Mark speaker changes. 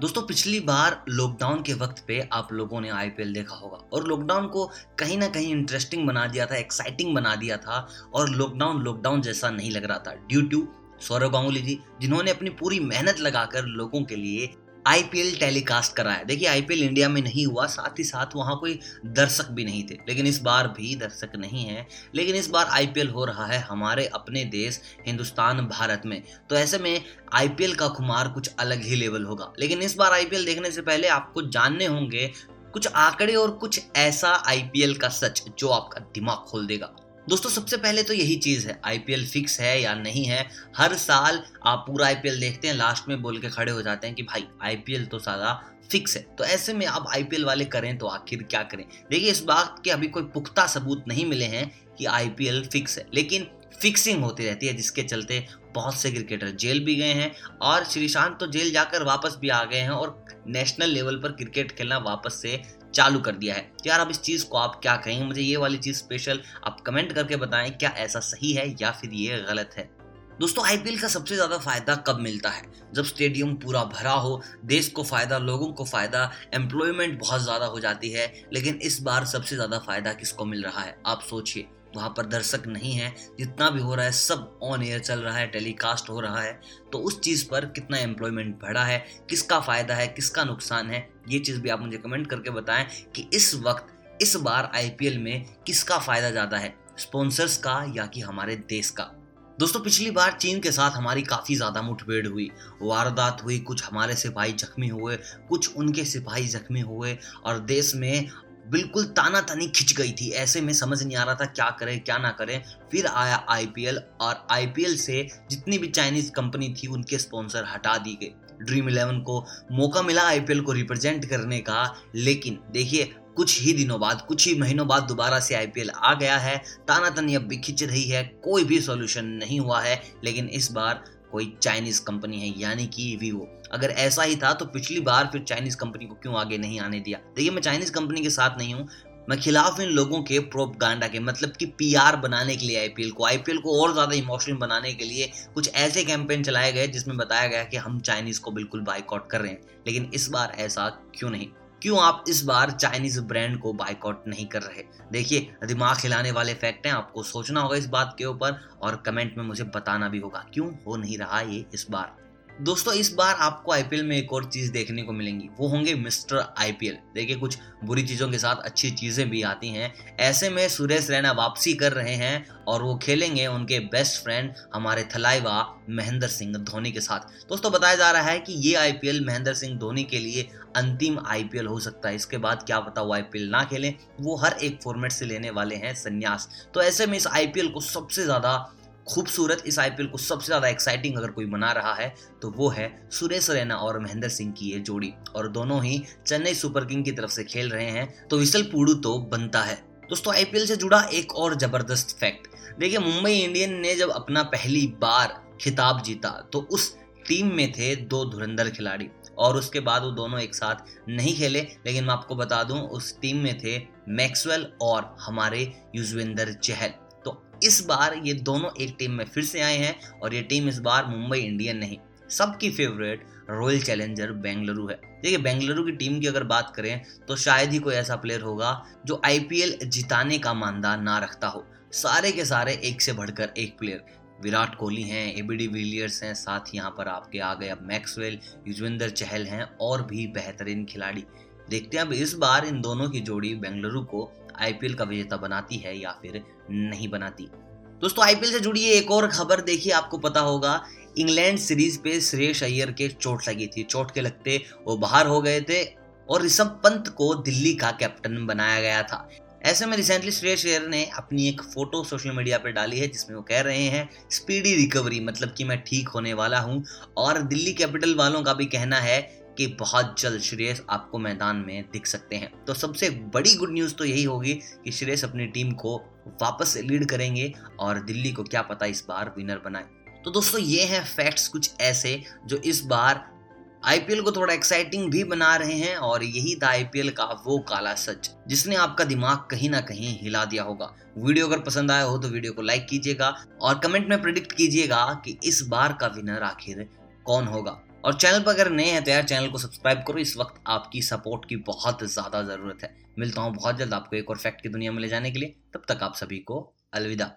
Speaker 1: दोस्तों, पिछली बार लॉकडाउन के वक्त पे आप लोगों ने आईपीएल देखा होगा और लॉकडाउन को कहीं ना कहीं इंटरेस्टिंग बना दिया था एक्साइटिंग बना दिया था और लॉकडाउन लॉकडाउन जैसा नहीं लग रहा था ड्यू टू सौरभ गांगुली जी, जिन्होंने अपनी पूरी मेहनत लगाकर लोगों के लिए आईपीएल टेलीकास्ट कराया। देखिए आईपीएल इंडिया में नहीं हुआ, साथ ही साथ वहाँ कोई दर्शक भी नहीं थे। लेकिन इस बार भी दर्शक नहीं है। लेकिन इस बार आईपीएल हो रहा है हमारे अपने देश, हिंदुस्तान, भारत में। तो ऐसे में आईपीएल का खुमार कुछ अलग ही लेवल होगा। लेकिन इस बार आईपीएल देखने से पहले आपको जानने होंगे, कुछ आंकड़े और कुछ ऐसा आईपीएल का सच जो आपका दिमाग खोल देगा। दोस्तों, सबसे पहले तो यही चीज़ है आईपीएल फिक्स है या नहीं है, हर साल आप पूरा आईपीएल देखते हैं लास्ट में बोल के खड़े हो जाते हैं कि भाई आईपीएल तो सारा फिक्स है। तो ऐसे में अब आईपीएल वाले करें तो आखिर क्या करें? देखिए, इस बात के अभी कोई पुख्ता सबूत नहीं मिले हैं कि आईपीएल फिक्स है, लेकिन फिक्सिंग होती रहती है, जिसके चलते बहुत से क्रिकेटर जेल भी गए हैं और श्रीशांत तो जेल जाकर वापस भी आ गए हैं और नेशनल लेवल पर क्रिकेट खेलना वापस से चालू कर दिया है। तो यार, अब इस चीज़ को आप क्या कहेंगे मुझे ये वाली चीज़ स्पेशल आप कमेंट करके बताएँ, क्या ऐसा सही है या फिर ये गलत है? दोस्तों आईपीएल का सबसे ज़्यादा फ़ायदा कब मिलता है? जब स्टेडियम पूरा भरा हो, देश को फ़ायदा, लोगों को फ़ायदा एम्प्लॉयमेंट बहुत ज़्यादा हो जाती है, लेकिन इस बार सबसे ज़्यादा फ़ायदा किसको मिल रहा है? आप सोचिए। वहाँ पर दर्शक नहीं है। जितना भी हो रहा है, सब ऑन एयर चल रहा है टेलीकास्ट हो रहा है। तो उस चीज़ पर कितना एम्प्लॉयमेंट बढ़ा है, किसका फ़ायदा है, किसका नुकसान है, ये चीज़ भी आप मुझे कमेंट करके बताएँ कि इस वक्त, इस बार आईपीएल में किसका फ़ायदा ज़्यादा है स्पॉन्सर्स का या कि हमारे देश का? दोस्तों, पिछली बार चीन के साथ हमारी काफ़ी ज़्यादा मुठभेड़ हुई। वारदात हुई, कुछ हमारे सिपाही जख्मी हुए, कुछ उनके सिपाही जख्मी हुए, और देश में बिल्कुल ताना तानी खिंच गई थी। ऐसे में समझ नहीं आ रहा था क्या करें, क्या ना करें। फिर आया आईपीएल और आईपीएल से जितनी भी चाइनीज़ कंपनी थी, उनके स्पॉन्सर हटा दी गए। ड्रीम इलेवन को मौका मिला आईपीएल को रिप्रेजेंट करने का। लेकिन देखिए, कुछ ही दिनों बाद, कुछ ही महीनों बाद दोबारा से आईपीएल आ गया है। ताना तनी अब भी खिंच रही है। कोई भी सॉल्यूशन नहीं हुआ है। लेकिन इस बार कोई चाइनीज़ कंपनी है, यानी कि वीवो अगर ऐसा ही था तो पिछली बार फिर चाइनीज़ कंपनी को क्यों आगे नहीं आने दिया? देखिए, मैं चाइनीज़ कंपनी के साथ नहीं हूँ, मैं खिलाफ इन लोगों के प्रोपगांडा के मतलब कि पीआर बनाने के लिए आईपीएल को आईपीएल को और ज़्यादा इमोशनल बनाने के लिए कुछ ऐसे कैंपेन चलाए गए जिसमें बताया गया कि हम चाइनीज़ को बिल्कुल बाइकआउट कर रहे हैं। लेकिन इस बार ऐसा क्यों नहीं? क्यों आप इस बार चाइनीज़ ब्रांड को बाइकआउट नहीं कर रहे? देखिए, दिमाग खिलाने वाले फैक्ट हैं, आपको सोचना होगा इस बात के ऊपर और कमेंट में मुझे बताना भी होगा। क्यों हो नहीं रहा ये इस बार? दोस्तों, इस बार आपको आईपीएल में एक और चीज़ देखने को मिलेंगी। वो होंगे मिस्टर आईपीएल देखिए, कुछ बुरी चीज़ों के साथ अच्छी चीज़ें भी आती हैं। ऐसे में सुरेश रैना वापसी कर रहे हैं और वो खेलेंगे उनके बेस्ट फ्रेंड हमारे थलाइवा महेंद्र सिंह धोनी के साथ। दोस्तों, बताया जा रहा है कि ये आईपीएल महेंद्र सिंह धोनी के लिए अंतिम आईपीएल हो सकता है। इसके बाद क्या पता वो आईपीएल ना खेलें। वो हर एक फॉर्मेट से लेने वाले हैं संन्यास। तो ऐसे में इस आईपीएल को सबसे ज़्यादा खूबसूरत इस आईपीएल को सबसे ज़्यादा एक्साइटिंग अगर कोई बना रहा है तो वो है सुरेश रैना और महेंद्र सिंह की ये जोड़ी। और दोनों ही चेन्नई सुपर किंग की तरफ़ से खेल रहे हैं तो विसल पुड़ू तो बनता है। दोस्तों, आईपीएल से जुड़ा एक और ज़बरदस्त फैक्ट देखिए, मुंबई इंडियन ने जब अपना पहली बार खिताब जीता तो उस टीम में थे दो धुरंधर खिलाड़ी। और उसके बाद वो दोनों एक साथ नहीं खेले, लेकिन मैं आपको बता दूँ, उस टीम में थे मैक्सवेल और हमारे युजवेंद्र चहल। इस बार ये दोनों एक टीम में फिर से आए हैं और ये टीम इस बार मुंबई इंडियन नहीं, सबकी फेवरेट रॉयल चैलेंजर बेंगलुरु है। देखिए, बेंगलुरु की टीम की अगर बात करें तो शायद ही कोई ऐसा प्लेयर होगा जो आईपीएल जिताने का मानदा ना रखता हो। सारे के सारे एक से बढ़कर एक प्लेयर विराट कोहली हैं एबीडी विलियर्स हैं, साथ ही यहाँ पर आपके आ गए अब मैक्सवेल युजवेंद्र चहल हैं और भी बेहतरीन खिलाड़ी। देखते हैं अब इस बार इन दोनों की जोड़ी बेंगलुरु को आईपीएल का विजेता बनाती है या फिर नहीं बनाती। दोस्तों, आईपीएल से जुड़ी एक और खबर देखिए, आपको पता होगा, इंग्लैंड सीरीज़ पे श्रेयस अय्यर के चोट लगी थी। चोट के लगते वो बाहर हो गए थे और ऋषभ पंत को दिल्ली का कैप्टन बनाया गया था। ऐसे में रिसेंटली श्रेयस अय्यर ने अपनी एक फ़ोटो सोशल मीडिया पर डाली है, जिसमें वो कह रहे हैं स्पीडी रिकवरी मतलब कि मैं ठीक होने वाला हूँ। और दिल्ली कैपिटल वालों का भी कहना है कि बहुत जल्द श्रेयस आपको मैदान में दिख सकते हैं। तो सबसे बड़ी गुड न्यूज़ तो यही होगी कि श्रेयस अपनी टीम को वापस लीड करेंगे और दिल्ली को क्या पता इस बार विनर बनाए। तो दोस्तों, ये हैं फैक्ट्स कुछ ऐसे जो इस बार आईपीएल को थोड़ा एक्साइटिंग भी बना रहे हैं और यही था आईपीएल का वो काला सच, जिसने आपका दिमाग कहीं ना कहीं हिला दिया होगा। वीडियो अगर पसंद आया हो तो वीडियो को लाइक कीजिएगा और कमेंट में प्रिडिक्ट कीजिएगा कि इस बार का विनर आखिर कौन होगा। और चैनल पर अगर नए हैं तो यार चैनल को सब्सक्राइब करो। इस वक्त आपकी सपोर्ट की बहुत ज़्यादा ज़रूरत है। मिलता हूँ बहुत जल्द आपको एक और फैक्ट की दुनिया में ले जाने के लिए। तब तक आप सभी को अलविदा।